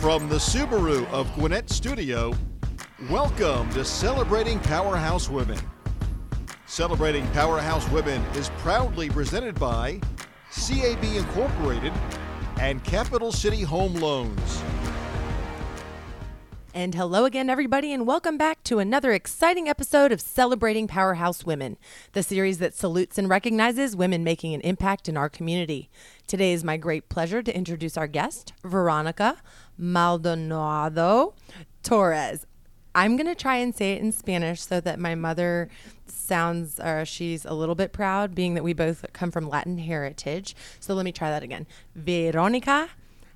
From the Subaru of Gwinnett Studio, welcome to Celebrating Powerhouse Women. Celebrating Powerhouse Women is proudly presented by CAB Incorporated and Capital City Home Loans. And hello again, everybody, and welcome back to another exciting episode of Celebrating Powerhouse Women, the series that salutes and recognizes women making an impact in our community. Today is my great pleasure to introduce our guest, Veronica Maldonado Torres. I'm going to try and say it in Spanish so that my mother sounds, or she's a little bit proud, being that we both come from Latin heritage. So let me try that again. Veronica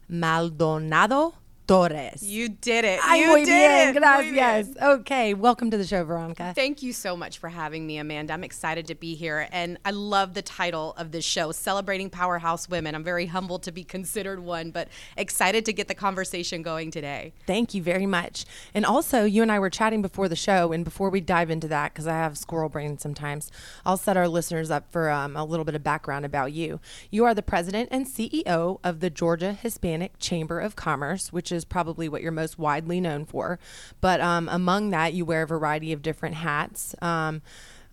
Maldonado Torres. You did it. Ay, you muy did bien, it. Gracias. bien. Okay, welcome to the show, Veronica. Thank you so much for having me, Amanda. I'm excited to be here. And I love the title of this show, Celebrating Powerhouse Women. I'm very humbled to be considered one, but excited to get the conversation going today. Thank you very much. And also, you and I were chatting before the show, and before we dive into that, because I have squirrel brain sometimes, I'll set our listeners up for um, a little bit of background about you. You are the president and CEO of the Georgia Hispanic Chamber of Commerce, which is probably what you're most widely known for. But um, among that, you wear a variety of different hats. Um,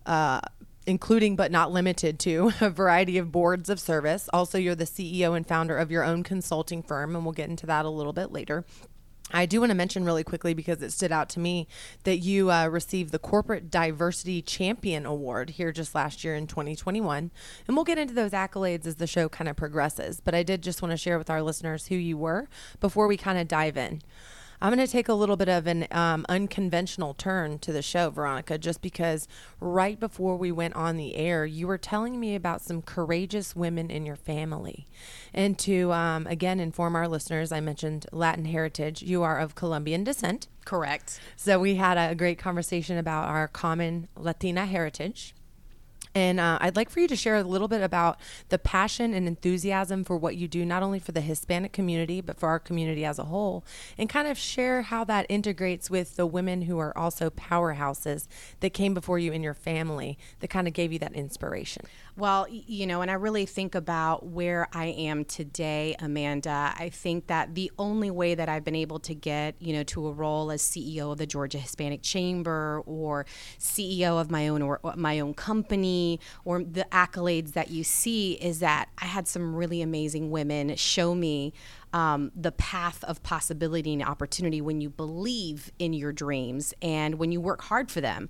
uh, including but not limited to a variety of boards of service. Also, you're the CEO and founder of your own consulting firm, and we'll get into that a little bit later. I do want to mention really quickly because it stood out to me that you uh, received the Corporate Diversity Champion Award here just last year in 2021. And we'll get into those accolades as the show kind of progresses. But I did just want to share with our listeners who you were before we kind of dive in. I'm going to take a little bit of an um, unconventional turn to the show, Veronica, just because right before we went on the air, you were telling me about some courageous women in your family. And to, um, again, inform our listeners, I mentioned Latin heritage. You are of Colombian descent. Correct. So we had a great conversation about our common Latina heritage. And uh, I'd like for you to share a little bit about the passion and enthusiasm for what you do, not only for the Hispanic community, but for our community as a whole, and kind of share how that integrates with the women who are also powerhouses that came before you in your family that kind of gave you that inspiration. Well, you know, and I really think about where I am today, Amanda. I think that the only way that I've been able to get, you know, to a role as CEO of the Georgia Hispanic Chamber or CEO of my own or my own company or the accolades that you see is that I had some really amazing women show me um, the path of possibility and opportunity when you believe in your dreams and when you work hard for them.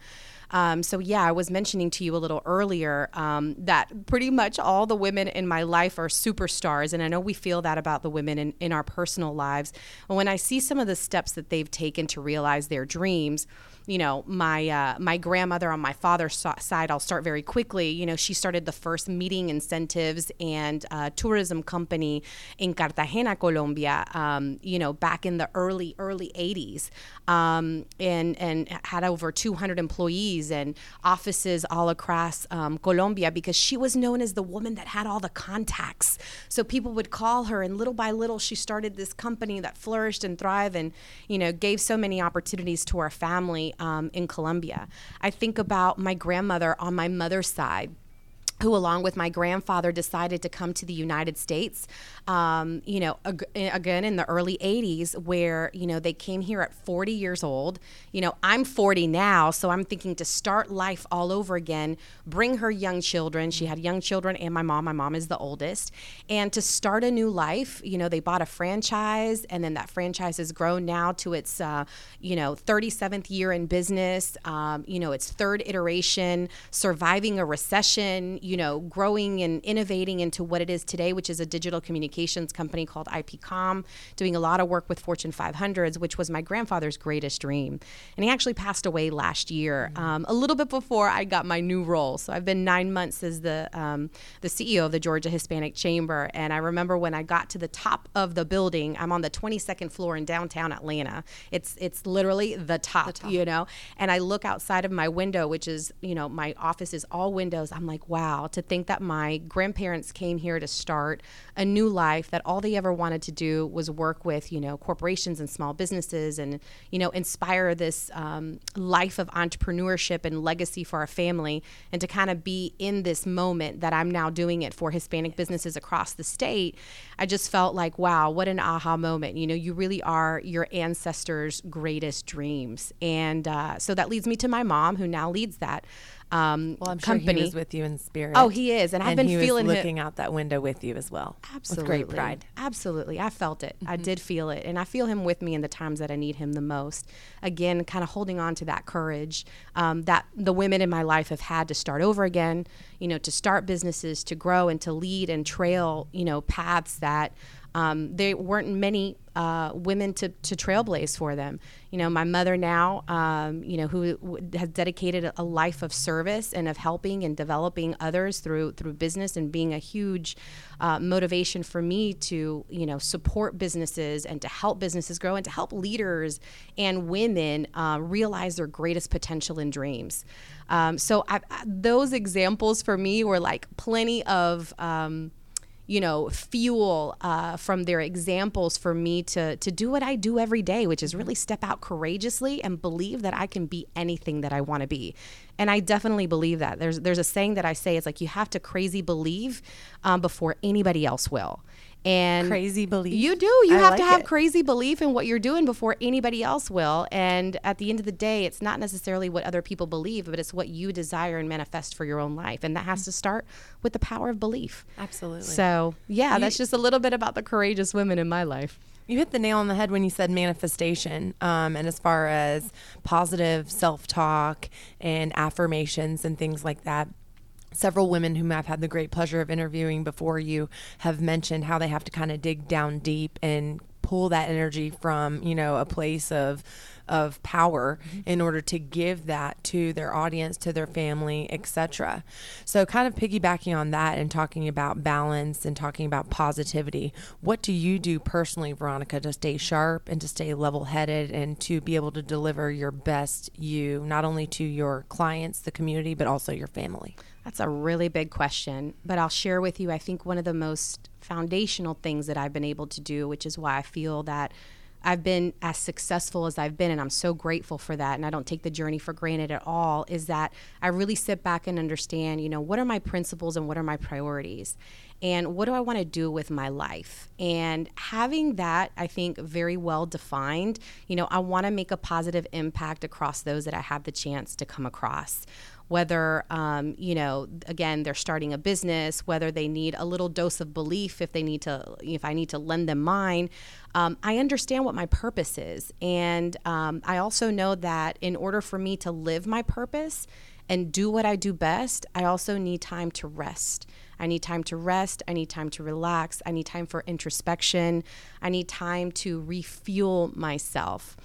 Um, so yeah, I was mentioning to you a little earlier um, that pretty much all the women in my life are superstars, and I know we feel that about the women in, in our personal lives. And when I see some of the steps that they've taken to realize their dreams, you know, my uh, my grandmother on my father's side, I'll start very quickly. You know, she started the first meeting incentives and uh, tourism company in Cartagena, Colombia. Um, you know, back in the early early '80s, um, and and had over 200 employees and offices all across um, Colombia because she was known as the woman that had all the contacts. So people would call her, and little by little, she started this company that flourished and thrived, and you know, gave so many opportunities to our family um, in Colombia. I think about my grandmother on my mother's side who, along with my grandfather, decided to come to the United States. Um, you know, ag- again in the early '80s, where you know they came here at 40 years old. You know, I'm 40 now, so I'm thinking to start life all over again. Bring her young children. She had young children and my mom. My mom is the oldest, and to start a new life. You know, they bought a franchise, and then that franchise has grown now to its uh, you know 37th year in business. Um, you know, its third iteration, surviving a recession you know, growing and innovating into what it is today, which is a digital communications company called IPCom, doing a lot of work with Fortune 500s, which was my grandfather's greatest dream. And he actually passed away last year, um, a little bit before I got my new role. So I've been nine months as the um, the CEO of the Georgia Hispanic Chamber, and I remember when I got to the top of the building. I'm on the 22nd floor in downtown Atlanta. It's it's literally the top, you know. And I look outside of my window, which is you know my office is all windows. I'm like, wow to think that my grandparents came here to start a new life that all they ever wanted to do was work with you know corporations and small businesses and you know inspire this um, life of entrepreneurship and legacy for our family and to kind of be in this moment that i'm now doing it for hispanic businesses across the state i just felt like wow what an aha moment. You know you really are your ancestors greatest dreams. And uh, so that leads me to my mom who now leads that um, well, I'm sure company. he was with you in spirit. Oh, he is, and I've been he feeling looking out that window with you as well. Absolutely. with great pride. Absolutely. I felt it. Mm-hmm. I did feel it. And I feel him with me in the times that I need him the most. Again, kind of holding on to that courage um, that the women in my life have had to start over again, you know, to start businesses, to grow and to lead and trail, you know, paths that um, there weren't many uh, women to, to trailblaze for them. You know, my mother now, um, you know, who w- has dedicated a, life of service and of helping and developing others through through business and being a huge uh, motivation for me to, you know, support businesses and to help businesses grow and to help leaders and women uh, realize their greatest potential and dreams. Um, so I, I, those examples for me were like plenty of. Um, you know fuel uh, from their examples for me to to do what I do every day, which is really step out courageously and believe that I can be anything that I want to be. And I definitely believe that. There's there's a saying that I say it's like you have to crazy believe um, before anybody else will. And Crazy belief. You do. You I have like to have it. crazy belief in what you're doing before anybody else will. And at the end of the day, it's not necessarily what other people believe, but it's what you desire and manifest for your own life. And that has to start with the power of belief. Absolutely. So, yeah, You- that's just a little bit about the courageous women in my life. You hit the nail on the head when you said manifestation. Um, and as far as positive self talk and affirmations and things like that, several women whom I've had the great pleasure of interviewing before you have mentioned how they have to kind of dig down deep and pull that energy from, you know, a place of of power mm-hmm. in order to give that to their audience, to their family, etc. So kind of piggybacking on that and talking about balance and talking about positivity, what do you do personally, Veronica, to stay sharp and to stay level-headed and to be able to deliver your best you, not only to your clients, the community, but also your family? That's a really big question, but I'll share with you. I think one of the most foundational things that I've been able to do, which is why I feel that I've been as successful as I've been, and I'm so grateful for that. And I don't take the journey for granted at all, is that I really sit back and understand, you know, what are my principles and what are my priorities? And what do I want to do with my life? And having that, I think, very well defined, you know, I want to make a positive impact across those that I have the chance to come across whether um, you know again they're starting a business whether they need a little dose of belief if they need to if i need to lend them mine um, i understand what my purpose is and um, i also know that in order for me to live my purpose and do what i do best i also need time to rest I need time to rest. I need time to relax. I need time for introspection. I need time to refuel myself.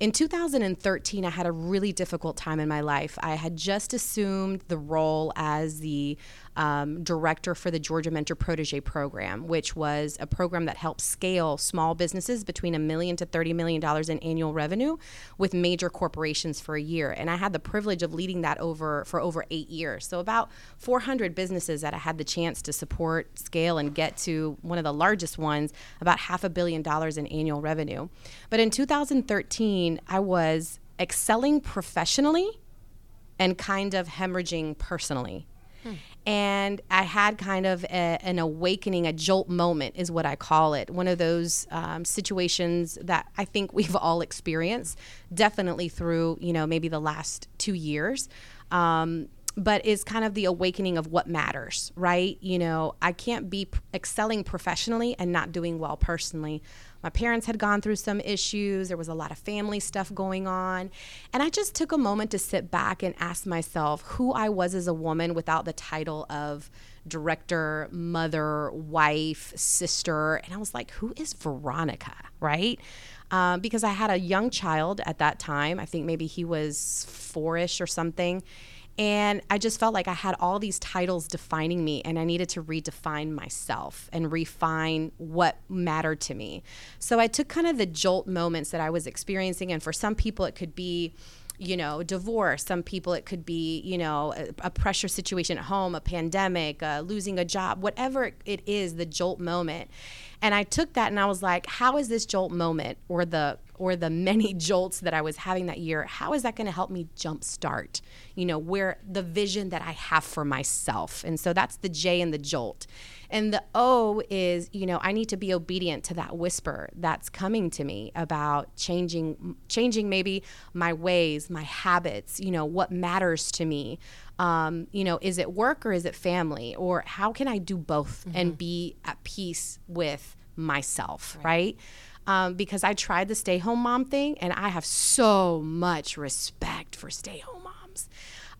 In 2013, I had a really difficult time in my life. I had just assumed the role as the um, director for the Georgia Mentor Protege program, which was a program that helps scale small businesses between a million to $30 million in annual revenue with major corporations for a year. And I had the privilege of leading that over for over eight years. So about 400 businesses that I had the chance to support, scale, and get to one of the largest ones, about half a billion dollars in annual revenue. But in 2013, I was excelling professionally and kind of hemorrhaging personally. And I had kind of a, an awakening, a jolt moment, is what I call it. One of those um, situations that I think we've all experienced, definitely through, you know, maybe the last two years. Um, but is kind of the awakening of what matters, right? You know, I can't be excelling professionally and not doing well personally. My parents had gone through some issues. There was a lot of family stuff going on. And I just took a moment to sit back and ask myself who I was as a woman without the title of director, mother, wife, sister. And I was like, who is Veronica, right? Um, because I had a young child at that time. I think maybe he was four-ish or something. And I just felt like I had all these titles defining me, and I needed to redefine myself and refine what mattered to me. So I took kind of the jolt moments that I was experiencing, and for some people, it could be you know, divorce. Some people, it could be, you know, a, a pressure situation at home, a pandemic, uh, losing a job, whatever it is, the jolt moment. And I took that and I was like, how is this jolt moment or the or the many jolts that I was having that year, how is that going to help me jumpstart, you know, where the vision that I have for myself? And so that's the J and the jolt. And the O is, you know, I need to be obedient to that whisper that's coming to me about changing, changing maybe my ways, my habits, you know, what matters to me. Um, you know, is it work or is it family? Or how can I do both mm-hmm. and be at peace with myself, right? right? Um, because I tried the stay home mom thing and I have so much respect for stay home moms.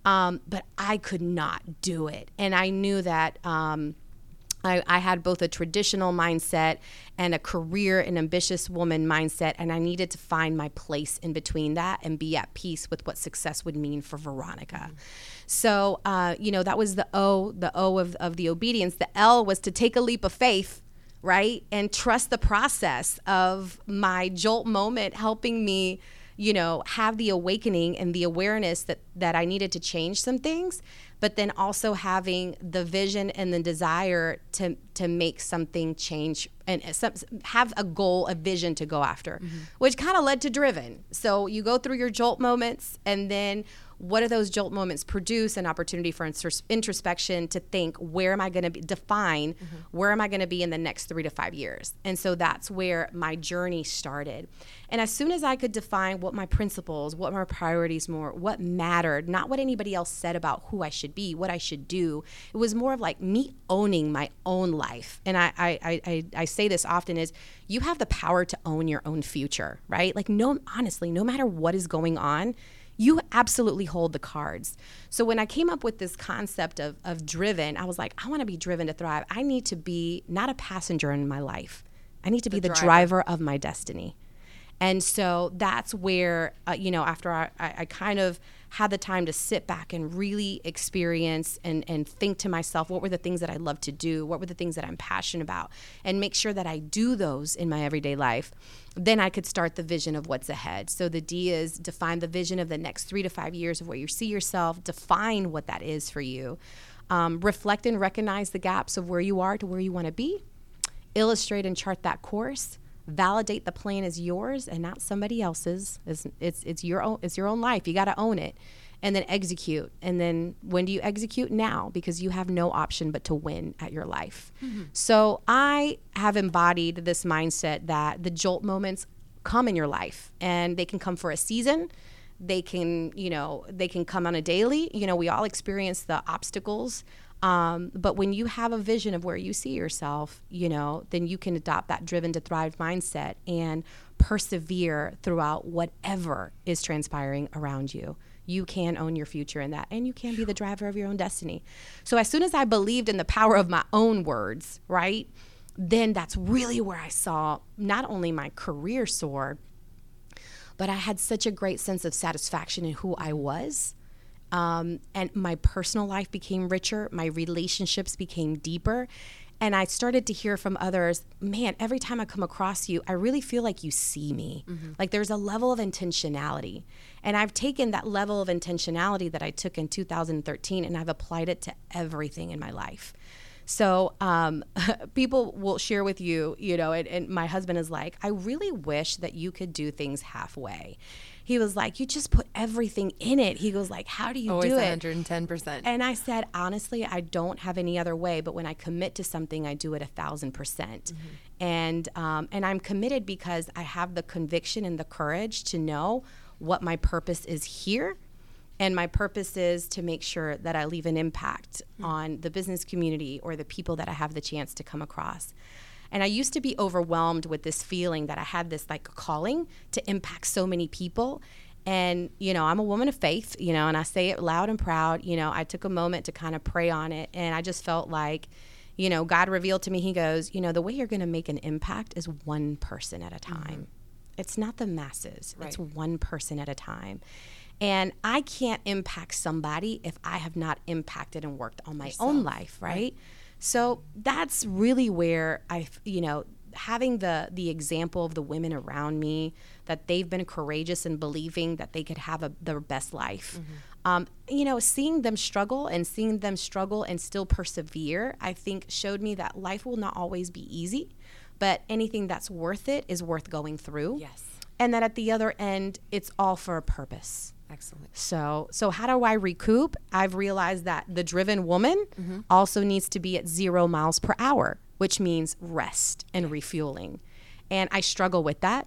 Um, but I could not do it. And I knew that. Um, I, I, had both a traditional mindset and a career and ambitious woman mindset, and I needed to find my place in between that and be at peace with what success would mean for Veronica. Mm-hmm. So, uh, you know, that was the O, the O of, of the obedience. The L was to take a leap of faith, right? And trust the process of my jolt moment helping me you know have the awakening and the awareness that that I needed to change some things but then also having the vision and the desire to to make something change and have a goal, a vision to go after, mm-hmm. which kind of led to driven. So you go through your jolt moments, and then what do those jolt moments produce an opportunity for introspection to think where am i going to define mm-hmm. where am i going to be in the next three to five years? And so that's where my journey started. And as soon as i could define what my principles what my priorities more what mattered not what anybody else said about who i should be what i should do it was more of like me owning my own life. And i i i, I say this often is you have the power to own your own future right? Like no honestly no matter what is going on you absolutely hold the cards. So when I came up with this concept of, of driven, I was like, I want to be driven to thrive. I need to be not a passenger in my life. I need to be the, the driver. driver. of my destiny. And so that's where, uh, you know, after I, I, I kind of had the time to sit back and really experience and, and think to myself, what were the things that I love to do? What were the things that I'm passionate about? And make sure that I do those in my everyday life. Then I could start the vision of what's ahead. So the D is define the vision of the next three to five years of where you see yourself, define what that is for you. Um, reflect and recognize the gaps of where you are to where you want to be, illustrate and chart that course, validate the plan is yours and not somebody else's. It's it's, it's your own it's your own life. You got to own it. And then execute. And then when do you execute? Now, because you have no option but to win at your life. Mm-hmm. So I have embodied this mindset that the jolt moments come in your life and they can come for a season they can you know they can come on a daily you know we all experience the obstacles um, but when you have a vision of where you see yourself, you know, then you can adopt that driven to thrive mindset and persevere throughout whatever is transpiring around you. You can own your future in that, and you can be the driver of your own destiny. So, as soon as I believed in the power of my own words, right, then that's really where I saw not only my career soar, but I had such a great sense of satisfaction in who I was um, and my personal life became richer, my relationships became deeper. And I started to hear from others, man, every time I come across you, I really feel like you see me. Mm-hmm. Like there's a level of intentionality. And I've taken that level of intentionality that I took in 2013 and I've applied it to everything in my life. So um, people will share with you, you know, and, and my husband is like, I really wish that you could do things halfway he was like, "You just put everything in it." He goes like, "How do you Always do it?" 110 percent. And I said, honestly, I don't have any other way. But when I commit to something, I do it a thousand percent. Mm-hmm. And um, and I'm committed because I have the conviction and the courage to know what my purpose is here. And my purpose is to make sure that I leave an impact mm-hmm. on the business community or the people that I have the chance to come across. And I used to be overwhelmed with this feeling that I had this like calling to impact so many people. And, you know, I'm a woman of faith, you know, and I say it loud and proud. You know, I took a moment to kind of pray on it. And I just felt like, you know, God revealed to me, He goes, you know, the way you're going to make an impact is one person at a mm-hmm. time. Mm-hmm. It's not the masses, right. it's one person at a time. And I can't impact somebody if I have not impacted and worked on my Yourself. own life, right? right? So that's really where I, you know, having the the example of the women around me that they've been courageous in believing that they could have a, their best life. Um, you know, seeing them struggle and seeing them struggle and still persevere, I think showed me that life will not always be easy, but anything that's worth it is worth going through. Yes. And that at the other end, it's all for a purpose. Excellent. So, so how do I recoup? I've realized that the driven woman also needs to be at zero miles per hour, which means rest and refueling. And I struggle with that.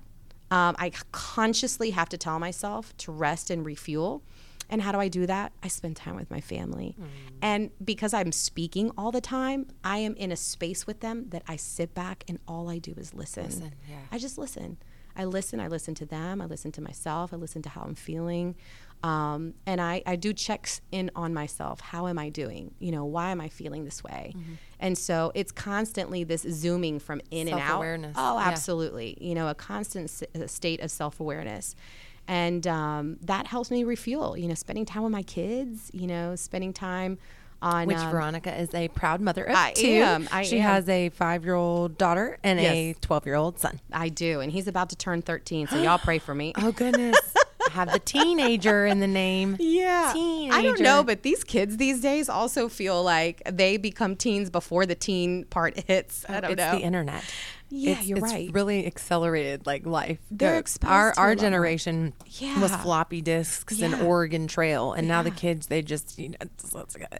Um, I consciously have to tell myself to rest and refuel. And how do I do that? I spend time with my family. And because I'm speaking all the time, I am in a space with them that I sit back and all I do is listen. Listen, yeah. I just listen. I listen. I listen to them. I listen to myself. I listen to how I'm feeling. Um, and I, I do checks in on myself. How am I doing? You know, why am I feeling this way? Mm-hmm. And so it's constantly this zooming from in and out. Oh, Yeah. absolutely. You know, a constant s- uh, state of self awareness. And um, that helps me refuel, you know, spending time with my kids, you know, spending time on. Which um, Veronica is a proud mother of I two. am, I she am. has a five-year-old daughter and a twelve-year-old son. I do. And he's about to turn 13. So y'all pray for me. Oh goodness, I have the teenager in the name. Yeah. teenager. I don't know, but these kids these days also feel like they become teens before the teen part hits. I don't it's know. the internet. Yeah, It's- you're it's right. really accelerated like life. They're The- exposed our our generation was Yeah. floppy disks and Oregon Trail, and now the kids they just you know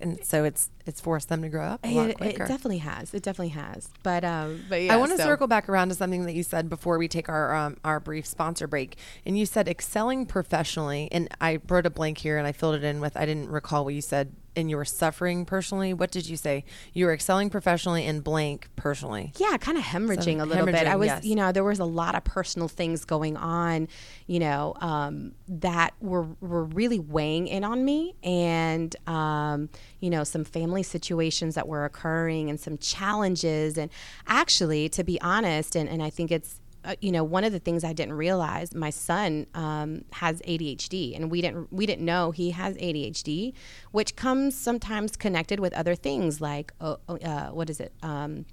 and so it's it's forced them to grow up a lot it, it quicker. definitely has. It definitely has. But um but yeah, I want to so- circle back around to something that you said before we take our um, our brief sponsor break, and you said excelling professionally, and I wrote a blank here and I filled it in with I didn't recall what you said, and you were suffering personally. What did you say? You were excelling professionally and blank personally. yeah, kind of hemorrhaging a little bit. I was, yes. you know, there was a lot of personal things going on, you know, um, that were were really weighing in on me, and um, you know, some family situations that were occurring, and some challenges, and actually, to be honest, and and I think it's. Uh, you know, one of the things I didn't realize, my son um, has ADHD, and we didn't we didn't know he has ADHD, which comes sometimes connected with other things like uh, uh, what is it? Um,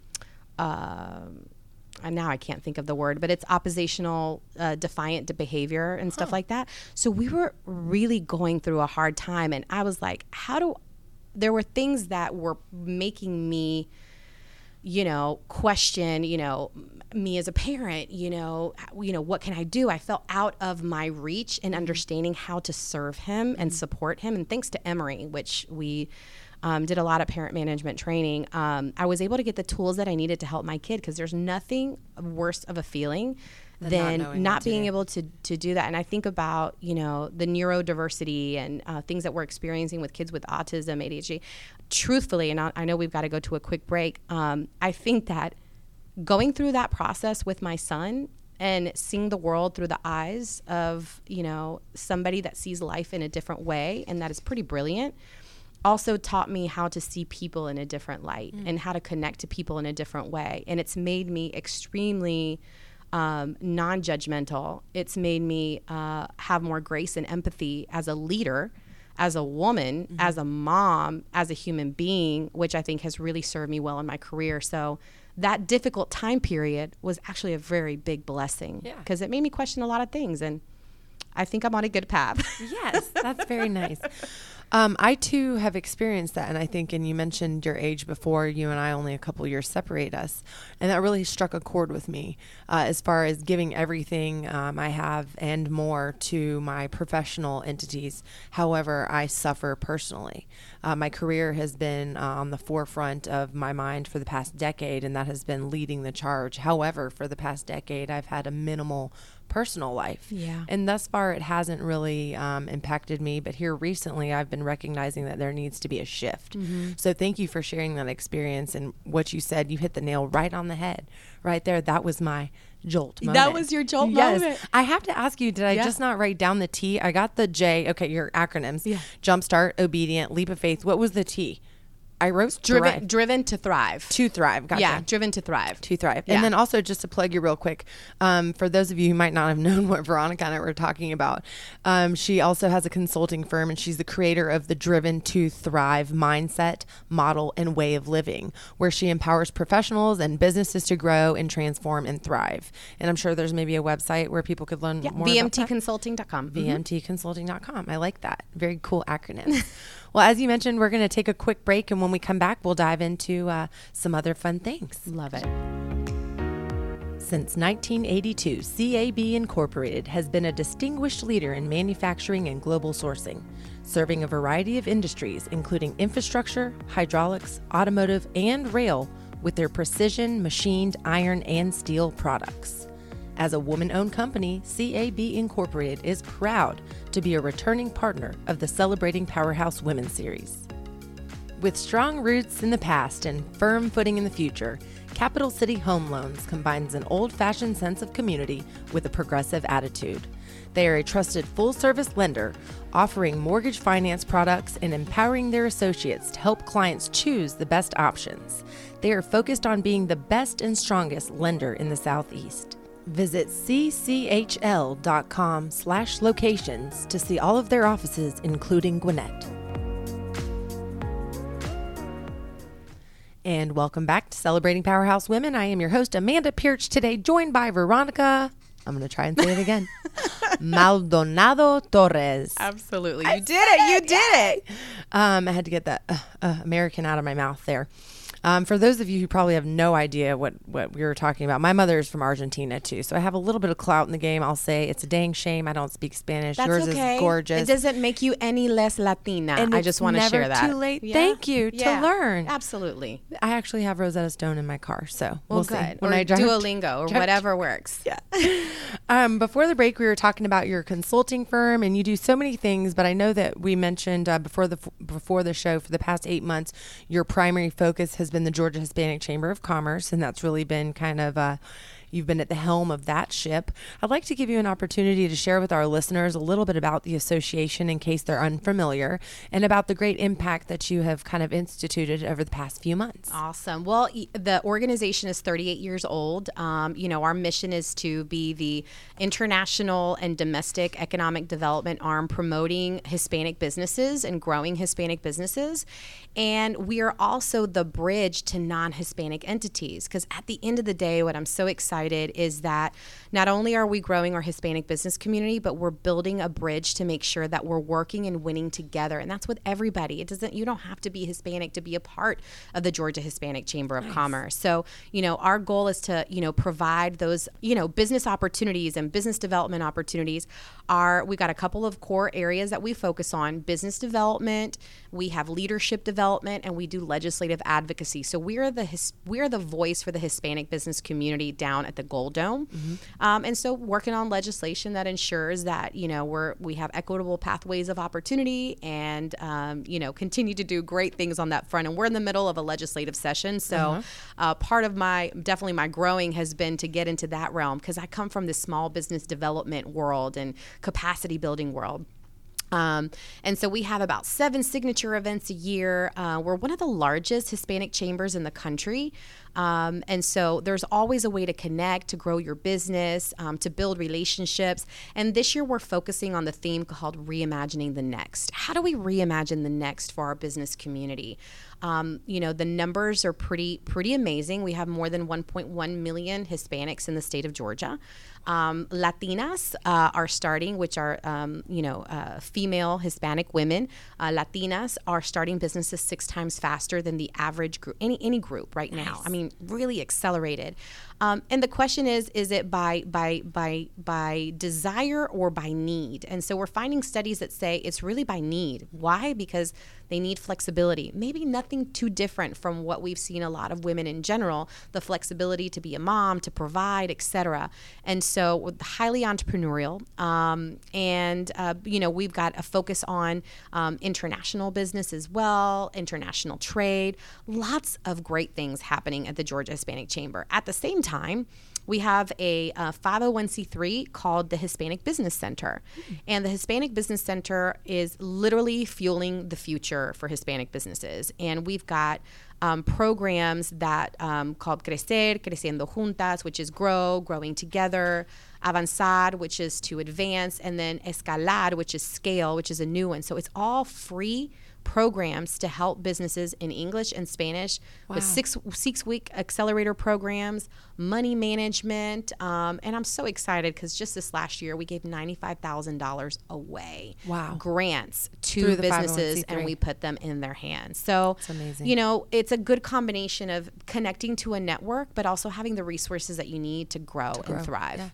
um, and now I can't think of the word, but it's oppositional, uh, defiant behavior and stuff like that. So we were really going through a hard time, and I was like, how do? There were things that were making me, you know, question, you know, me as a parent. You know, you know, what can I do? I felt out of my reach in understanding how to serve him and support him. And thanks to Emory, which we um, did a lot of parent management training, um, I was able to get the tools that I needed to help my kid because there's nothing worse of a feeling Than not not, what to being able to, to do that. And I think about, you know, the neurodiversity and uh, things that we're experiencing with kids with autism, ADHD. Truthfully, and I, I know we've got to go to a quick break, um, I think that going through that process with my son and seeing the world through the eyes of you know somebody that sees life in a different way and that is pretty brilliant also taught me how to see people in a different light and how to connect to people in a different way and it's made me extremely um, non-judgmental it's made me uh, have more grace and empathy as a leader as a woman, as a mom, as a human being, which I think has really served me well in my career. So that difficult time period was actually a very big blessing Yeah. because it made me question a lot of things. And I think I'm on a good path. Yes, that's very nice. Um, I too have experienced that, and I think, and you mentioned your age before. You and I only a couple years separate us, and that really struck a chord with me uh, as far as giving everything um, I have and more to my professional entities. However, I suffer personally. Uh, my career has been uh, on the forefront of my mind for the past decade, and that has been leading the charge. However, for the past decade, I've had a minimal personal life. Yeah. And thus far, it hasn't really um, impacted me. But here recently, I've been recognizing that there needs to be a shift. Mm-hmm. So thank you for sharing that experience and what you said. You hit the nail right on the head, right there. That was my jolt moment. That was your jolt yes. moment. I have to ask you, did I Yeah. just not write down the T? I got the J. Okay, your acronyms. Yeah. Jumpstart, obedient, leap of faith. What was the T? I wrote driven thrive. driven to thrive. to thrive. Gotcha. Yeah, driven to thrive. to thrive. Yeah. And then also just to plug you real quick, um, for those of you who might not have known what Veronica and I were talking about, um, she also has a consulting firm and she's the creator of the Driven to Thrive mindset, model, and way of living, where she empowers professionals and businesses to grow and transform and thrive. And I'm sure there's maybe a website where people could learn yeah, more about that. vmtconsulting.com. Mhm. VMTconsulting.com. I like that. Very cool acronym. well, as you mentioned, we're going to take a quick break, and when we come back, we'll dive into uh, some other fun things. Love it. Since 1982, CAB Incorporated has been a distinguished leader in manufacturing and global sourcing, serving a variety of industries, including infrastructure, hydraulics, automotive, and rail, with their precision machined iron and steel products. As a woman owned company, CAB Incorporated is proud to be a returning partner of the Celebrating Powerhouse Women Series. With strong roots in the past and firm footing in the future, Capital City Home Loans combines an old fashioned sense of community with a progressive attitude. They are a trusted full service lender, offering mortgage finance products and empowering their associates to help clients choose the best options. They are focused on being the best and strongest lender in the Southeast. Visit cchl.com slash locations to see all of their offices, including Gwinnett. And welcome back to Celebrating Powerhouse Women. I am your host, Amanda Pirch, today joined by Veronica. I'm going to try and say it again. Maldonado Torres. Absolutely. You did it. You did it. Um, I had to get that uh, uh, American out of my mouth there. Um, for those of you who probably have no idea what, what we were talking about, my mother is from Argentina too, so I have a little bit of clout in the game. I'll say it's a dang shame I don't speak Spanish. That's Yours okay. is gorgeous. It doesn't make you any less Latina. And I just want to share that. too late. Thank you to learn. Absolutely. I actually have Rosetta Stone in my car, so Well, we'll see. When or I drive Duolingo or drive- whatever works. Yeah. um, before the break, we were talking about your consulting firm, and you do so many things. But I know that we mentioned uh, before the before the show for the past eight months, your primary focus has been the Georgia Hispanic Chamber of Commerce, and that's really been kind of. Uh, You've been at the helm of that ship. I'd like to give you an opportunity to share with our listeners a little bit about the association in case they're unfamiliar and about the great impact that you have kind of instituted over the past few months. Awesome. Well, the organization is 38 years old. Um, you know, our mission is to be the international and domestic economic development arm promoting Hispanic businesses and growing Hispanic businesses. And we are also the bridge to non Hispanic entities. Because at the end of the day, what I'm so excited is that not only are we growing our Hispanic business community, but we're building a bridge to make sure that we're working and winning together. And that's with everybody. It doesn't, you don't have to be Hispanic to be a part of the Georgia Hispanic Chamber of Commerce. So, you know, our goal is to, you know, provide those, you know, business opportunities and business development opportunities. Are we got a couple of core areas that we focus on business development, we have leadership development, and we do legislative advocacy. So we are the his, we are the voice for the Hispanic business community down at the Gold Dome. Um, and so working on legislation that ensures that, you know, we're we have equitable pathways of opportunity and um, you know, continue to do great things on that front. And we're in the middle of a legislative session. So uh, part of my definitely my growing has been to get into that realm because I come from the small business development world and capacity building world. Um, and so we have about seven signature events a year. Uh, we're one of the largest Hispanic chambers in the country. Um, and so there's always a way to connect, to grow your business, um, to build relationships. And this year we're focusing on the theme called Reimagining the Next. How do we reimagine the next for our business community? Um, you know, the numbers are pretty pretty amazing. We have more than 1.1 million Hispanics in the state of Georgia. Um, Latinas uh, are starting, which are um, you know uh, female Hispanic women. Uh, Latinas are starting businesses six times faster than the average group, any any group right now. I mean, really accelerated. Um, and the question is, is it by by by by desire or by need? And so we're finding studies that say it's really by need. Why? Because they need flexibility. Maybe nothing too different from what we've seen a lot of women in general. The flexibility to be a mom, to provide, etc. And so highly entrepreneurial. Um, and uh, you know we've got a focus on um, international business as well, international trade. Lots of great things happening at the Georgia Hispanic Chamber. At the same time, we have a uh, 501c3 called the Hispanic Business Center. And the Hispanic Business Center is literally fueling the future for Hispanic businesses. And we've got um, programs that um, called Crecer, Creciendo Juntas, which is grow, growing together, Avanzar, which is to advance, and then Escalar, which is scale, which is a new one. So it's all free programs to help businesses in English and Spanish wow. with six six week accelerator programs, money management, um, and I'm so excited because just this last year we gave ninety five thousand dollars away. Wow, grants to businesses, and we put them in their hands. So That's amazing. You know, it's a good combination of connecting to a network, but also having the resources that you need to grow, to grow. and thrive. Yeah.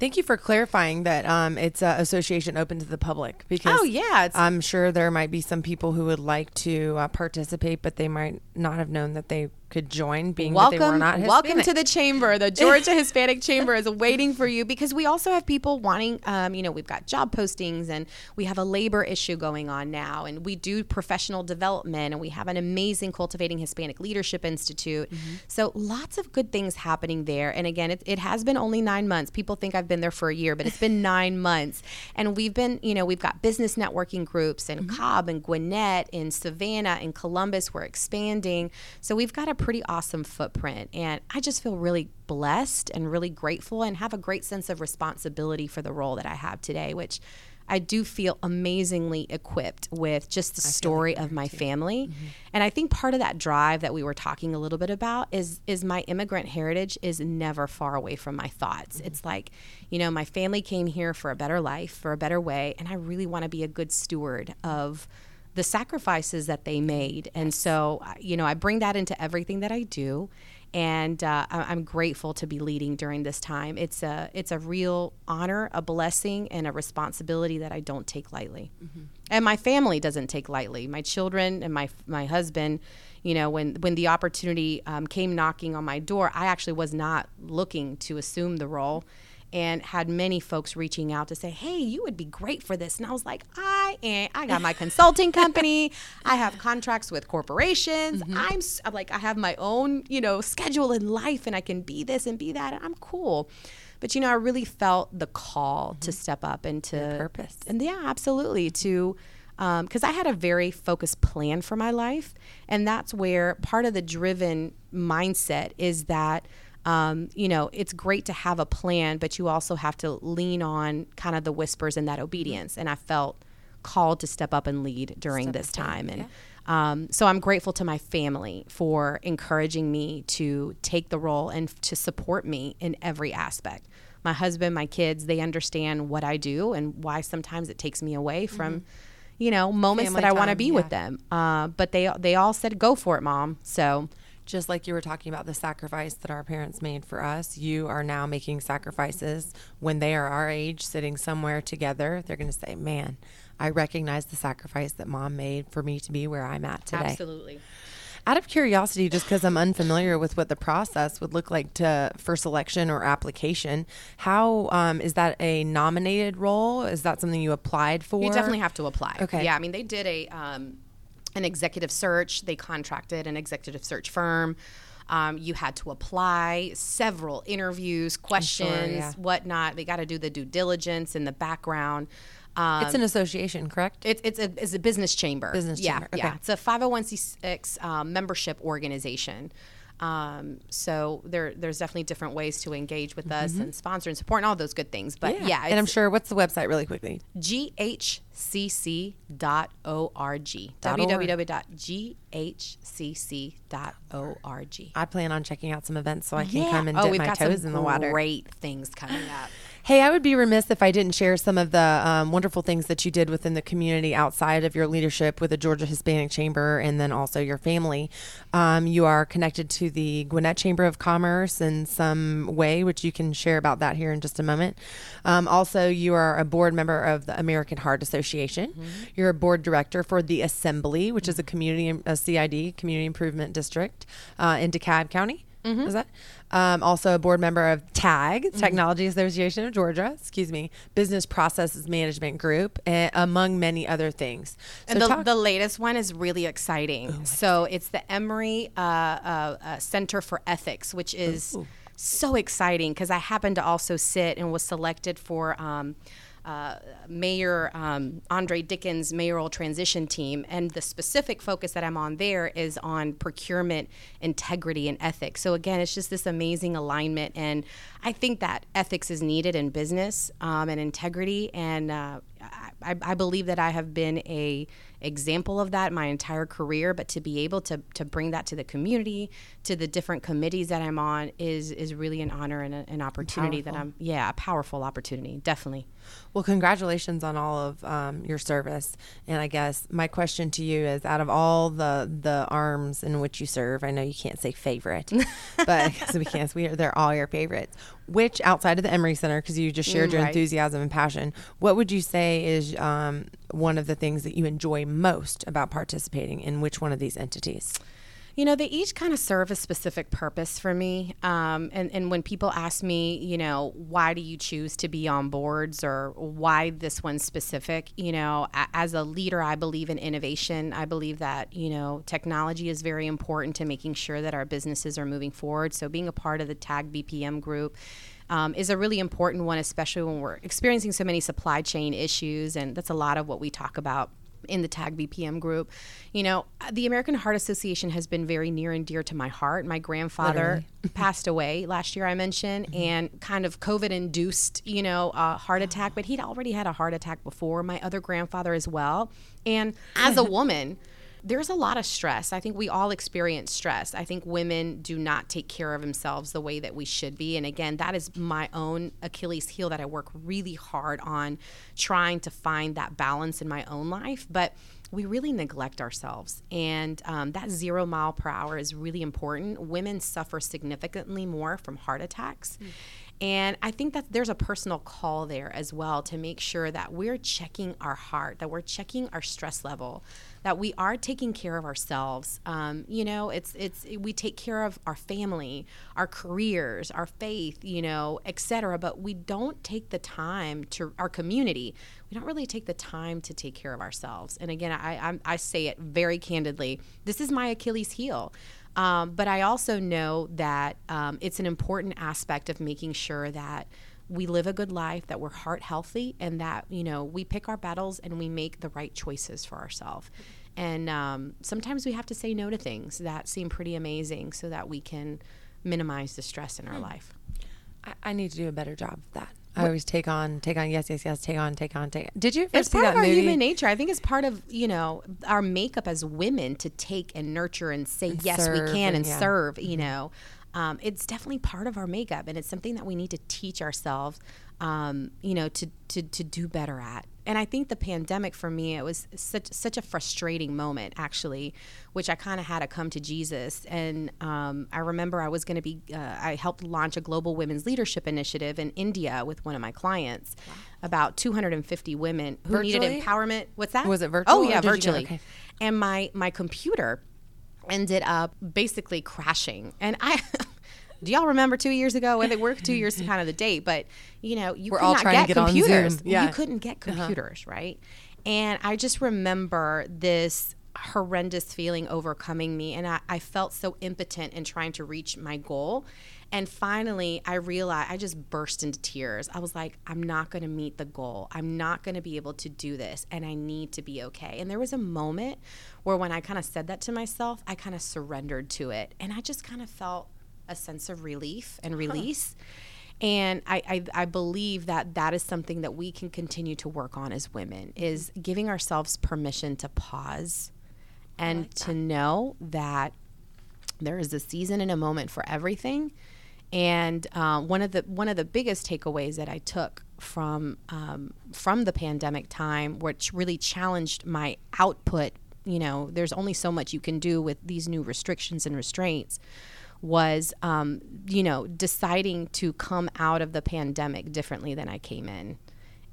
Thank you for clarifying that um, it's an association open to the public because oh yeah, I'm sure there might be some people who would like to uh, participate, but they might not have known that they could join being welcome welcome to the chamber. The georgia hispanic chamber is waiting for you because we also have people wanting um, you know we've got job postings and we have a labor issue going on now and we do professional development and we have an amazing cultivating hispanic leadership institute. Mm-hmm. so lots of good things happening there. And again it, it has been only nine months. People think i've been there for a year but it's been nine months. And we've been you know we've got business networking groups in mm-hmm. cobb and gwinnett in savannah in columbus. We're expanding. So we've got a pretty awesome footprint. And I just feel really blessed and really grateful and have a great sense of responsibility for the role that I have today, which I do feel amazingly equipped with just the I story like of my too. family. Mm-hmm. And I think part of that drive that we were talking a little bit about is is my immigrant heritage is never far away from my thoughts. Mm-hmm. It's like, you know, my family came here for a better life, for a better way, and I really want to be a good steward of the sacrifices that they made. And so, you know, I bring that into everything that I do. And uh, I'm grateful to be leading during this time. It's a it's a real honor, a blessing, and a responsibility that I don't take lightly, mm-hmm. and my family doesn't take lightly. My children and my my husband, you know, when when the opportunity um, came knocking on my door, I actually was not looking to assume the role and had many folks reaching out to say, "Hey, you would be great for this." And I was like, "I am. I got my consulting company. I have contracts with corporations. Mm-hmm. I'm, I'm like, I have my own, you know, schedule in life, and I can be this and be that, and I'm cool." But you know, I really felt the call mm-hmm. to step up and to Your purpose, and yeah, absolutely to because um, I had a very focused plan for my life. And that's where part of the driven mindset is that um, you know, it's great to have a plan, but you also have to lean on kind of the whispers and that obedience. And I felt called to step up and lead during step this time. And yeah. um, so I'm grateful to my family for encouraging me to take the role and to support me in every aspect. My husband, my kids, they understand what I do and why sometimes it takes me away from. Mm-hmm you know moments Family that I want to be yeah. with them. Uh, but they they all said, "Go for it, mom." So just like you were talking about the sacrifice that our parents made for us, you are now making sacrifices when they are our age, sitting somewhere together. They're going to say, Man, I recognize the sacrifice that mom made for me to be where I'm at today. Absolutely. Out of curiosity, just because I'm unfamiliar with what the process would look like to for selection or application, how um, is that a nominated role? Is that something you applied for? You definitely have to apply. Okay. Yeah, I mean they did a um, an executive search. They contracted an executive search firm. Um, you had to apply several interviews, questions, sure, yeah. whatnot. They got to do the due diligence in the background. Um, it's an association, correct? It's it's a, it's a business chamber. Business yeah, chamber. Okay. Yeah, it's a 501c6 um, membership organization. Um, so there, there's definitely different ways to engage with us mm-hmm. and sponsor and support and all those good things. But yeah, yeah and I'm sure what's the website really quickly? ghcc.org. www.ghcc.org. I plan on checking out some events so I can yeah. come and oh, dip my toes in the water. Great things coming up. Hey, I would be remiss if I didn't share some of the um, wonderful things that you did within the community outside of your leadership with the Georgia Hispanic Chamber and then also your family. Um, you are connected to the Gwinnett Chamber of Commerce in some way, which you can share about that here in just a moment. Um, also, you are a board member of the American Heart Association. Mm-hmm. You're a board director for the Assembly, which is a community, a CID, Community Improvement District uh, in DeKalb County. Mm-hmm. Is that um, also a board member of TAG, mm-hmm. Technology Association of Georgia? Excuse me, Business Processes Management Group, uh, among many other things. So and the, talk- the latest one is really exciting. Ooh, so it's the Emory uh, uh, uh, Center for Ethics, which is. Ooh so exciting because I happened to also sit and was selected for. Um, uh, Mayor um, Andre Dickens' mayoral transition team, and the specific focus that I'm on there is on procurement integrity and ethics. So again, it's just this amazing alignment, and I think that ethics is needed in business um, and integrity, and uh, I, I, believe that I have been a example of that my entire career. But to be able to to bring that to the community, to the different committees that I'm on, is is really an honor and a, an opportunity powerful. that I'm yeah a powerful opportunity definitely. Well, congratulations on all of um, your service. And I guess my question to you is: out of all the the arms in which you serve, I know you can't say favorite, but because we can't, we are, they're all your favorites. Which outside of the Emory Center, because you just shared mm, your right. enthusiasm and passion, what would you say is um, one of the things that you enjoy most about participating in which one of these entities? You know, they each kind of serve a specific purpose for me. Um, and, and when people ask me, you know, why do you choose to be on boards or why this one specific, you know, as a leader, I believe in innovation. I believe that, you know, technology is very important to making sure that our businesses are moving forward. So being a part of the TAG BPM group, um, is a really important one, especially when we're experiencing so many supply chain issues. And that's a lot of what we talk about in the tag bpm group. You know the american heart association has been very near and dear to my heart. My grandfather passed away last year i mentioned mm-hmm. and kind of covid induced you know a heart attack but he'd already had a heart attack before my other grandfather as well. And as a woman there's a lot of stress. I think we all experience stress. I think women do not take care of themselves the way that we should be. And again, that is my own Achilles heel that I work really hard on trying to find that balance in my own life. But we really neglect ourselves. And um, that zero mile per hour is really important. Women suffer significantly more from heart attacks. Mm. And I think that there's a personal call there as well to make sure that we're checking our heart, that we're checking our stress level, that we are taking care of ourselves. Um, you know, it's it's we take care of our family, our careers, our faith, you know, etc. But we don't take the time to our community. We don't really take the time to take care of ourselves. And again, I I, I say it very candidly. This is my Achilles heel. Um, but I also know that um, it's an important aspect of making sure that we live a good life, that we're heart healthy, and that you know we pick our battles and we make the right choices for ourselves. And um, sometimes we have to say no to things that seem pretty amazing so that we can minimize the stress in our hmm. life. I, I need to do a better job of that. I always take on, take on, yes, yes, yes, take on, take on, take. On. Did you ever it's see part that of our movie? human nature. I think it's part of you know our makeup as women to take and nurture and say and yes, we can and, yeah. serve. You mm-hmm. know, um, it's definitely part of our makeup, and it's something that we need to teach ourselves. Um, you know, to to to do better at and I think the pandemic for me it was such such a frustrating moment actually, which I kind of had to come to Jesus. And um, I remember I was going to be uh, I helped launch a global women's leadership initiative in India with one of my clients, wow. about 250 women who virtually? needed empowerment. What's that? Was it virtual? Oh yeah, virtually. Okay. And my my computer ended up basically crashing, and I. do y'all remember two years ago? I think we're two years kind of the date, but you know, you we're all trying get to get computers. on Zoom. Yeah. You couldn't get uh-huh. computers, uh-huh. right? And I just remember this horrendous feeling overcoming me, and I, I felt so impotent in trying to reach my goal. And finally, I realized I just burst into tears. I was like, I'm not going to meet the goal. I'm not going to be able to do this, and I need to be okay. And there was a moment where, when I kind of said that to myself, I kind of surrendered to it. And I just kind of felt a sense of relief and release. Huh. And I, I, I, believe that that is something that we can continue to work on as women is giving ourselves permission to pause and like to know that there is a season and a moment for everything. And um, one of the one of the biggest takeaways that I took from um, from the pandemic time, which really challenged my output. You know, there's only so much you can do with these new restrictions and restraints was, um, you know, deciding to come out of the pandemic differently than I came in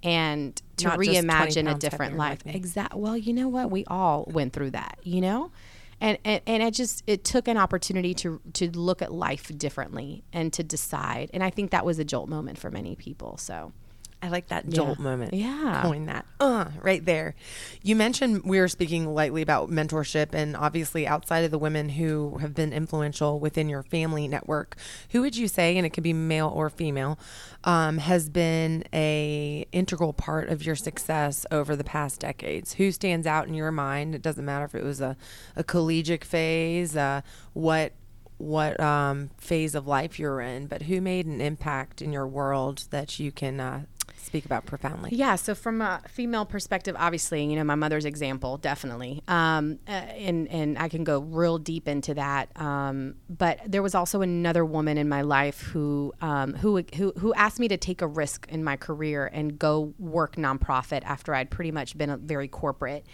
and to Not reimagine a different life. Exactly. Well, you know what? We all went through that, you know? And, and, and it just it took an opportunity to to look at life differently and to decide and i think that was a jolt moment for many people so I like that jolt moment. Yeah. Coin that. Uh, right there. You mentioned we were speaking lightly about mentorship, and obviously, outside of the women who have been influential within your family network, who would you say, and it could be male or female, um, has been a integral part of your success over the past decades? Who stands out in your mind? It doesn't matter if it was a, a collegiate phase, uh, what what um, phase of life you're in, but who made an impact in your world that you can uh, speak about profoundly? Yeah. So from a female perspective, obviously, you know, my mother's example, definitely, um, uh, and and I can go real deep into that. Um, but there was also another woman in my life who um, who who who asked me to take a risk in my career and go work nonprofit after I'd pretty much been a very corporate.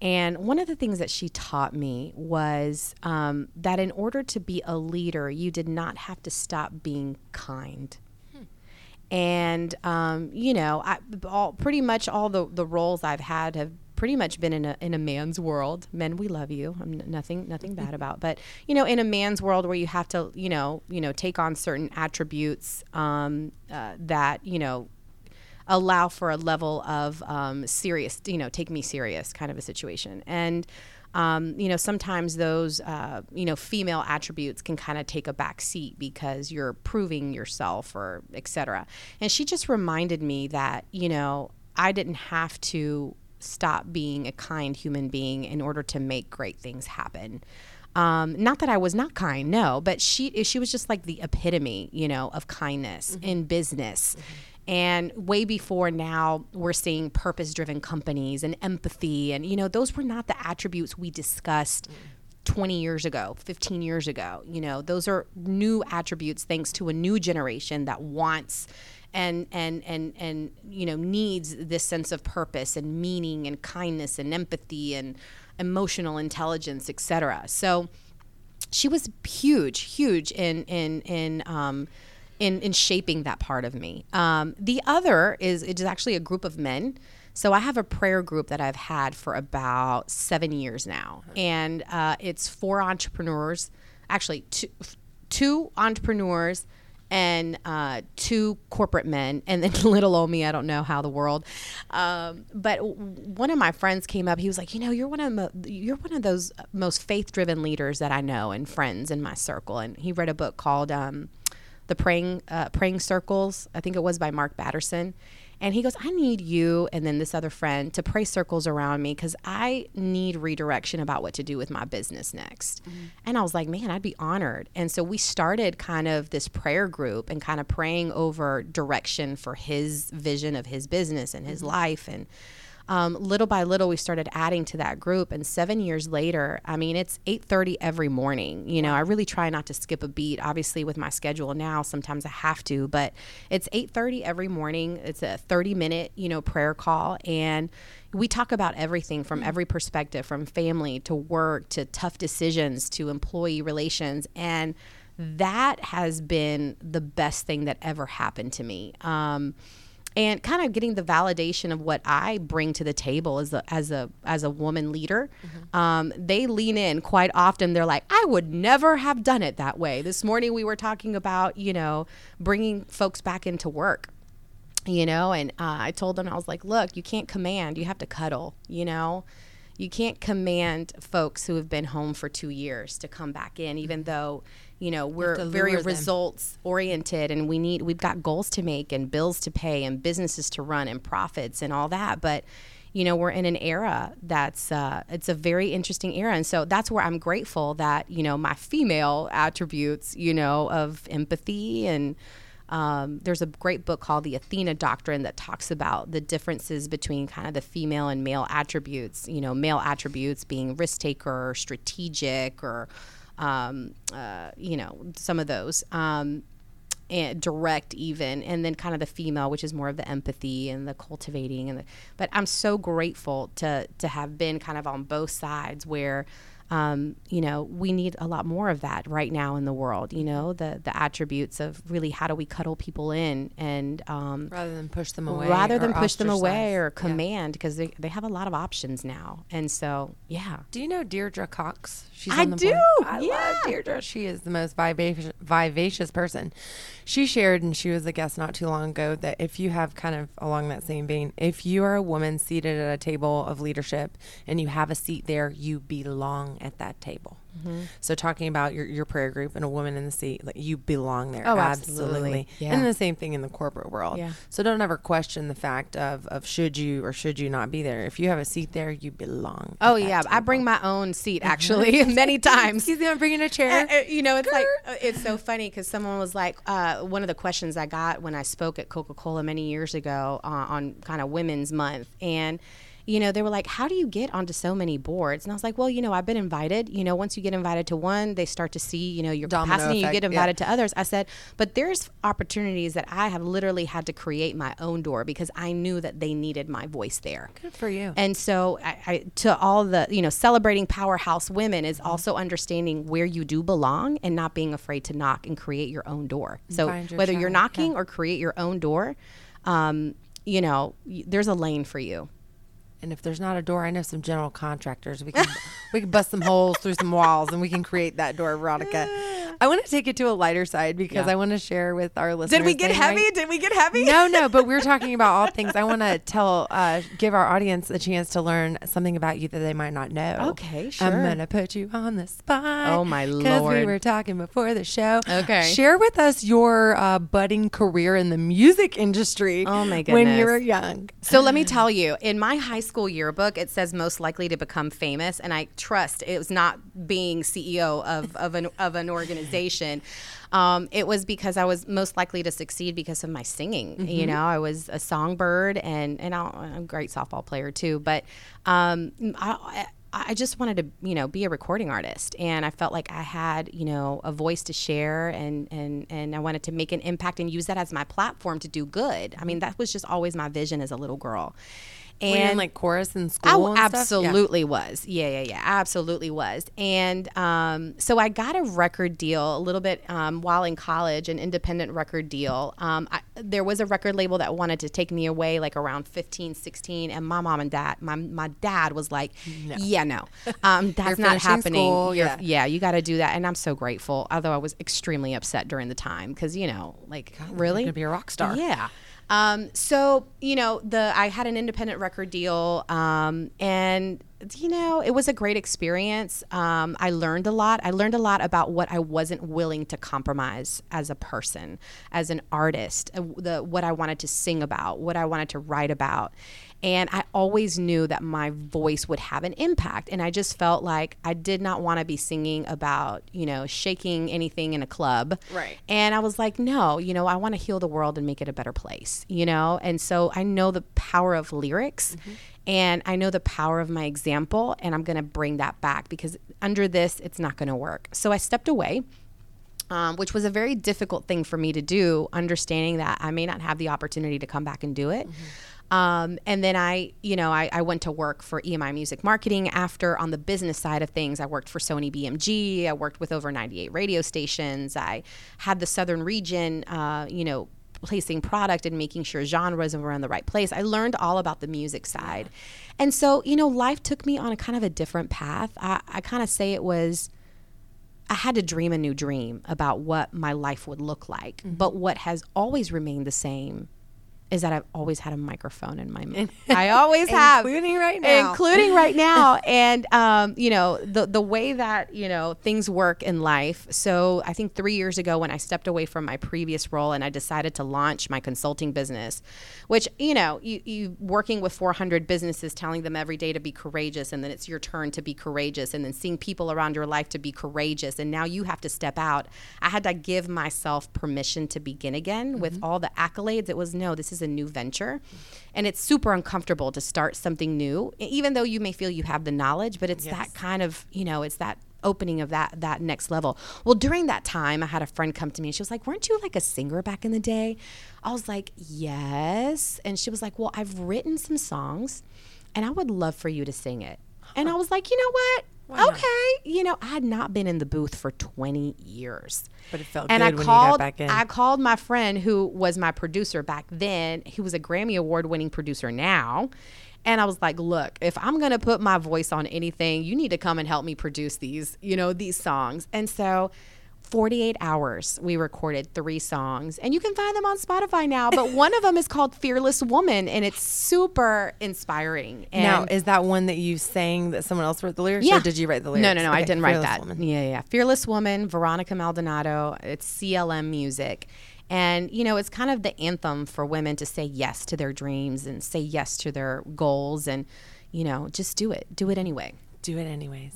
And one of the things that she taught me was um, that in order to be a leader, you did not have to stop being kind. And um, you know, I, all pretty much all the, the roles I've had have pretty much been in a in a man's world. Men, we love you. I'm nothing nothing bad about, but you know, in a man's world where you have to, you know, you know, take on certain attributes um, uh, that you know allow for a level of um, serious, you know, take me serious kind of a situation. And um, you know, sometimes those, uh, you know, female attributes can kind of take a back seat because you're proving yourself or etc. And she just reminded me that, you know, I didn't have to stop being a kind human being in order to make great things happen. Um, not that I was not kind, no, but she she was just like the epitome, you know, of kindness mm-hmm. in business. Mm-hmm. And way before now, we're seeing purpose driven companies and empathy. And, you know, those were not the attributes we discussed. 20 years ago, 15 years ago. You know, those are new attributes thanks to a new generation that wants and and and and you know needs this sense of purpose and meaning and kindness and empathy and emotional intelligence, etc. So she was huge, huge in in in um, in, in shaping that part of me. Um, the other is it is actually a group of men. So I have a prayer group that I've had for about seven years now, and uh, it's four entrepreneurs, actually two, two entrepreneurs and uh, two corporate men, and then little old me. I don't know how the world. Um, but one of my friends came up. He was like, you know, you're one of mo- you're one of those most faith driven leaders that I know and friends in my circle. And he read a book called um, the praying uh, praying circles. I think it was by Mark Batterson. And he goes, I need you and then this other friend to pray circles around me because I need redirection about what to do with my business next. Mm-hmm. And I was like, man, I'd be honored. And so we started kind of this prayer group and kind of praying over direction for his vision of his business and his mm-hmm. life. And um, little by little we started adding to that group. And seven years later i mean it's 8.30 every morning. You know i really try not to skip a beat obviously with my schedule now. Sometimes i have to but it's 8.30 every morning. It's a 30 minute you know prayer call. And we talk about everything from every perspective from family to work to tough decisions to employee relations. And that has been the best thing that ever happened to me. Um, and kind of getting the validation of what I bring to the table as a as a as a woman leader. Mm-hmm. Um, they lean in quite often. They're like, I would never have done it that way. This morning we were talking about you know bringing folks back into work. You know, and uh, I told them I was like, look, you can't command, you have to cuddle. You know, you can't command folks who have been home for two years to come back in, even though you know we're very results oriented and we need we've got goals to make and bills to pay and businesses to run and profits and all that. But you know we're in an era that's uh, it's a very interesting era. And so that's where i'm grateful that you know my female attributes you know of empathy and um, there's a great book called the athena doctrine that talks about the differences between kind of the female and male attributes you know male attributes being risk taker strategic or um, uh, you know, some of those. Um, and direct even and then kind of the female which is more of the empathy and the cultivating and the, but i'm so grateful to to have been kind of on both sides where um, you know, we need a lot more of that right now in the world. You know, the the attributes of really how do we cuddle people in and um, rather than push them away, rather than push them away or command because they, they have a lot of options now. And so, yeah. Do you know Deirdre Cox? She's I on the do, board. I yeah. love Deirdre. She is the most vivacious, vivacious person. She shared, and she was a guest not too long ago, that if you have kind of along that same vein, if you are a woman seated at a table of leadership and you have a seat there, you belong at that table. Mm-hmm. So talking about your, your prayer group and a woman in the seat, like you belong there. Oh, absolutely. Yeah. And the same thing in the corporate world. Yeah. So don't ever question the fact of, of should you or should you not be there. If you have a seat there, you belong. Oh yeah, I bring my own seat actually many times. Excuse me, I'm bringing a chair. Uh, uh, you know, it's like uh, it's so funny because someone was like, uh, one of the questions I got when I spoke at Coca Cola many years ago uh, on kind of Women's Month, and you know, they were like, "How do you get onto so many boards?" And I was like, "Well, you know, I've been invited. You know, once you get invited to one, they start to see, you know, your Domino capacity. effect, you get yeah. invited to others." I said, "But there's opportunities that I have literally had to create my own door because I knew that they needed my voice there." Good for you. And so, I, I, to all the, you know, celebrating powerhouse women is also understanding where you do belong and not being afraid to knock and create your own door. So, your whether you're knocking yeah. or create your own door, um, you know, y- there's a lane for you. And if there's not a door, I know some general contractors. We can we can bust some holes through some walls, and we can create that door, Veronica. I want to take it to a lighter side because Yeah. I want to share with our listeners. Did we get they heavy? might- Did we get heavy? no, no, but we're talking about all things. I want to tell, uh, give our audience a chance to learn something about you that they might not know. Okay, sure. I'm gonna put you on the spot. Oh, my Lord. Because we were talking before the show. Okay. Share with us your uh, budding career in the music industry. Oh, my goodness. When you were young. So let me tell you, in my high school yearbook, it says most likely to become famous, and I trust it was not being CEO of, of an of an organization. Um, it was because I was most likely to succeed because of my singing. You know, I was a songbird, and and I'll, I'm a great softball player too. But um, I, I just wanted to, you know, be a recording artist, and I felt like I had, you know, a voice to share, and and and I wanted to make an impact and use that as my platform to do good. I mean, that was just always my vision as a little girl. Were you in like chorus in school? Oh, and? Yeah. absolutely was. Yeah, yeah, yeah, absolutely was. And um, so I got a record deal a little bit um, while in college, an independent record deal. Um, I, there was a record label that wanted to take me away like around 15, 16, and my mom and dad, my, my dad was like, yeah, no, um, that's not happening. school, yeah. yeah, you got to do that. And I'm so grateful, although I was extremely upset during the time because, you know, like, really? gonna be a rock star. Yeah. Um, so you know, the I had an independent record deal, um, and you know, it was a great experience. Um, I learned a lot. I learned a lot about what I wasn't willing to compromise as a person, as an artist, uh, the what I wanted to sing about, what I wanted to write about. And I always knew that my voice would have an impact. And I just felt like I did not want to be singing about, you know, shaking anything in a club. Right. And I was like, no, you know, I want to heal the world and make it a better place, you know? And so I know the power of lyrics and I know the power of my example, and I'm going to bring that back because under this, it's not going to work. So I stepped away. Um, which was a very difficult thing for me to do, understanding that I may not have the opportunity to come back and do it. Um, and then I, you know, I, I went to work for EMI Music Marketing after on the business side of things. I worked for Sony BMG. I worked with over 98 radio stations. I had the Southern region, uh, you know, placing product and making sure genres were in the right place. I learned all about the music side. And so, you know, life took me on a kind of a different path. I, I kind of say it was I had to dream a new dream about what my life would look like. But what has always remained the same is that I've always had a microphone in my mouth. I always have, Including right now. including right now. And um, you know the the way that you know things work in life. So I think three years ago when I stepped away from my previous role and I decided to launch my consulting business, which you know you you working with 400 businesses, telling them every day to be courageous, and then it's your turn to be courageous, and then seeing people around your life to be courageous, and now you have to step out. I had to give myself permission to begin again with all the accolades. It was no, this is a new venture, and it's super uncomfortable to start something new, even though you may feel you have the knowledge. But it's that kind of you know, it's that opening of that that next level. Well, during that time, I had a friend come to me and she was like, "Weren't you like a singer back in the day?" I was like, "Yes," and she was like, "Well, I've written some songs, and I would love for you to sing it." And I was like, "You know what?" Okay, you know, I had not been in the booth for 20 years. But it felt and good I when you got called, back in. I called my friend who was my producer back then. He was a Grammy Award winning producer now. And I was like, look, if I'm going to put my voice on anything, you need to come and help me produce these, you know, these songs. And so 48 hours we recorded three songs and you can find them on spotify now but one of them is called fearless woman and it's super inspiring and now, is that one that you sang that someone else wrote the lyrics? Or did you write the lyrics? no no no i didn't write Fearless that Woman. yeah yeah fearless woman veronica maldonado it's clm music and you know it's kind of the anthem for women to say yes to their dreams and say yes to their goals and you know just do it do it anyway do it anyways.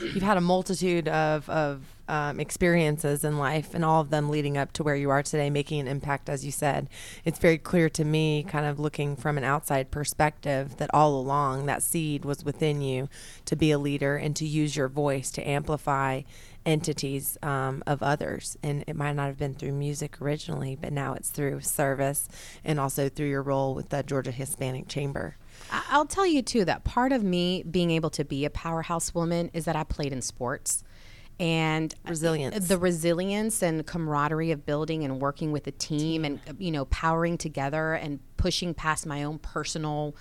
You've had a multitude of, of um, experiences in life, and all of them leading up to where you are today, making an impact, as you said. It's very clear to me, kind of looking from an outside perspective, that all along that seed was within you to be a leader and to use your voice to amplify entities um, of others. And it might not have been through music originally, but now it's through service and also through your role with the Georgia Hispanic Chamber. I'll tell you too that part of me being able to be a powerhouse woman is that I played in sports. And Resilience. the resilience and camaraderie of building and working with a team and you know powering together and pushing past my own personal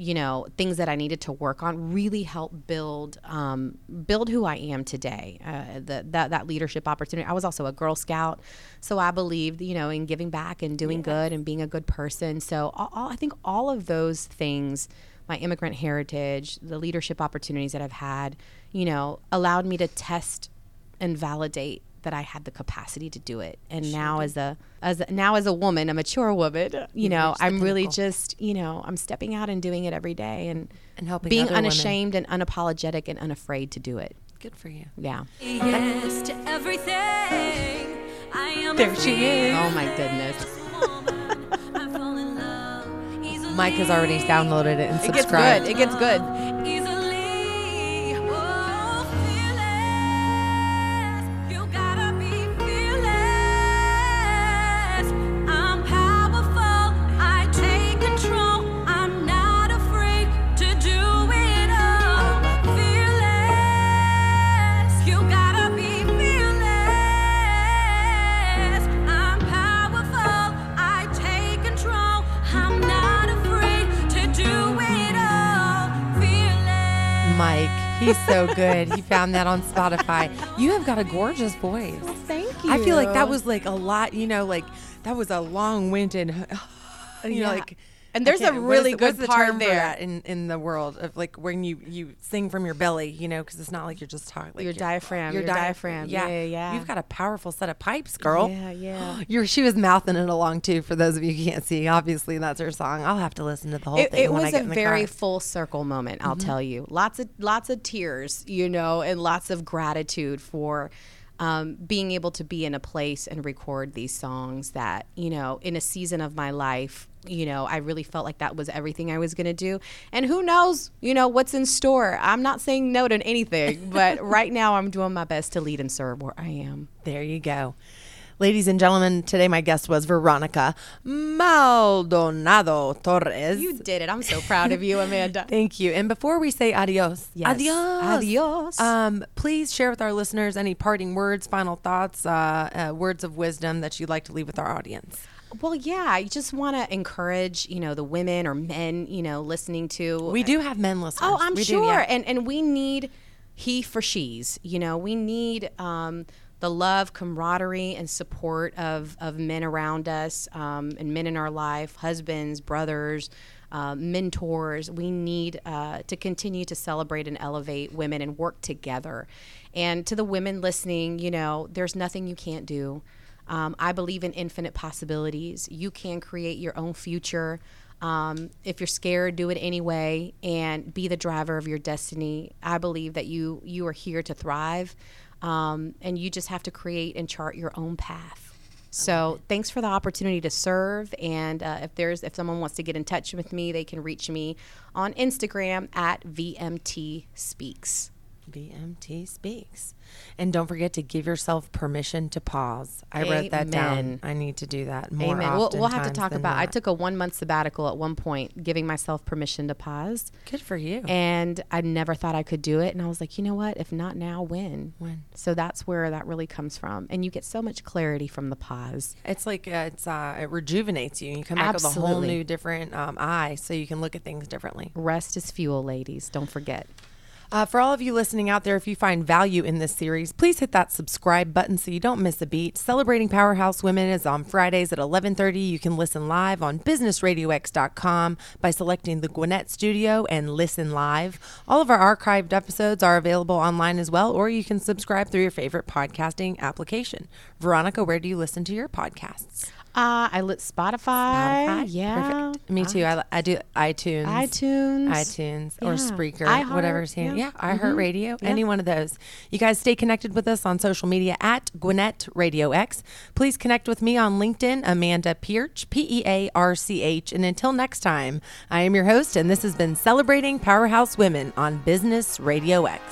you know things that I needed to work on really helped build um, build who I am today. Uh, the, that that leadership opportunity. I was also a Girl Scout, so I believed you know in giving back and doing good and being a good person. So all, all, I think all of those things, my immigrant heritage, the leadership opportunities that I've had, you know, allowed me to test and validate that I had the capacity to do it. And now as a as a, now as a woman, a mature woman, you know, I'm really pinnacle. just, you know, I'm stepping out and doing it every day and And helping being other women. unashamed and unapologetic and unafraid to do it. Good for you. Yeah. Yes to everything. I am There she is. Oh my goodness. Mike has already downloaded it and It gets subscribed. good. It gets good. He's so good. he found that on Spotify. You have got a gorgeous voice. Well, Thank you. I feel like that was like a lot, you know, like that was a long-winded, you know, like. And there's a can't- what is really good part there. in in the world of like when you you sing from your belly, you know, because it's not like you're just talking. Like Your diaphragm, your diaph- diaphragm. Yeah, yeah, yeah. You've got a powerful set of pipes, girl. Yeah, yeah. You're, she was mouthing it along too. For those of you who can't see, obviously that's her song. I'll have to listen to the whole it, thing. it when I was get a in the very car. full circle moment i'll mm-hmm. tell you lots of lots of tears you know and lots of gratitude for um, being able to be in a place and record these songs that you know in a season of my life you know i really felt like that was everything i was going to do. And who knows you know what's in store. I'm not saying no to anything but right now i'm doing my best to lead and serve where i am. There you go. Ladies and gentlemen, today my guest was Veronica Maldonado Torres. you did it i'm so proud of you amanda Thank you. And before we say adios, Yes. adios, Adios. Um, please share with our listeners any parting words, final thoughts, uh, uh, words of wisdom that you'd like to leave with our audience. Well, yeah, I just want to encourage, you know, the women or men, you know, listening to. We do have men listeners. Oh, I'm We do, sure, yeah. and and we need he for she's. You know, we need um, the love, camaraderie, and support of of men around us, um, and men in our life, husbands, brothers. Uh, mentors, we need uh, to continue to celebrate and elevate women and work together. And to the women listening, you know, there's nothing you can't do. Um, I believe in infinite possibilities. You can create your own future. Um, if you're scared, do it anyway, and be the driver of your destiny. I believe that you you are here to thrive, um, and you just have to create and chart your own path. So thanks for the opportunity to serve. And uh, if there's if someone wants to get in touch with me, they can reach me on Instagram at VMT Speaks. VMT Speaks. And don't forget to give yourself permission to pause. I wrote that down. I need to do that more Amen. We'll, we'll have to talk about. I took a one month sabbatical at one point, giving myself permission to pause, Good for you. and I never thought I could do it. And I was like, you know what? If not now, when? When? So that's where that really comes from, and you get so much clarity from the pause. It's like uh, it's uh, it rejuvenates you. You come back with a whole new, different um, eye, so you can look at things differently. Rest is fuel, ladies. Don't forget. Uh, for all of you listening out there, if you find value in this series, please hit that subscribe button so you don't miss a beat. Celebrating Powerhouse Women is on Fridays at 11:30. You can listen live on businessradiox.com by selecting the Gwinnett Studio and listen live. All of our archived episodes are available online as well, or you can subscribe through your favorite podcasting application. Veronica, where do you listen to your podcasts? Uh, I lit Spotify. Spotify? Yeah. Perfect. Me too. I, I do iTunes. iTunes. iTunes or Yeah. Spreaker, iHeart, whatever's here. yeah. Yeah, iHeartRadio, Yeah. any one of those. You guys stay connected with us on social media at Gwinnett Radio X. Please connect with me on LinkedIn, Amanda Pearch, P E A R C H. And until next time, I am your host, and this has been Celebrating Powerhouse Women on Business Radio X.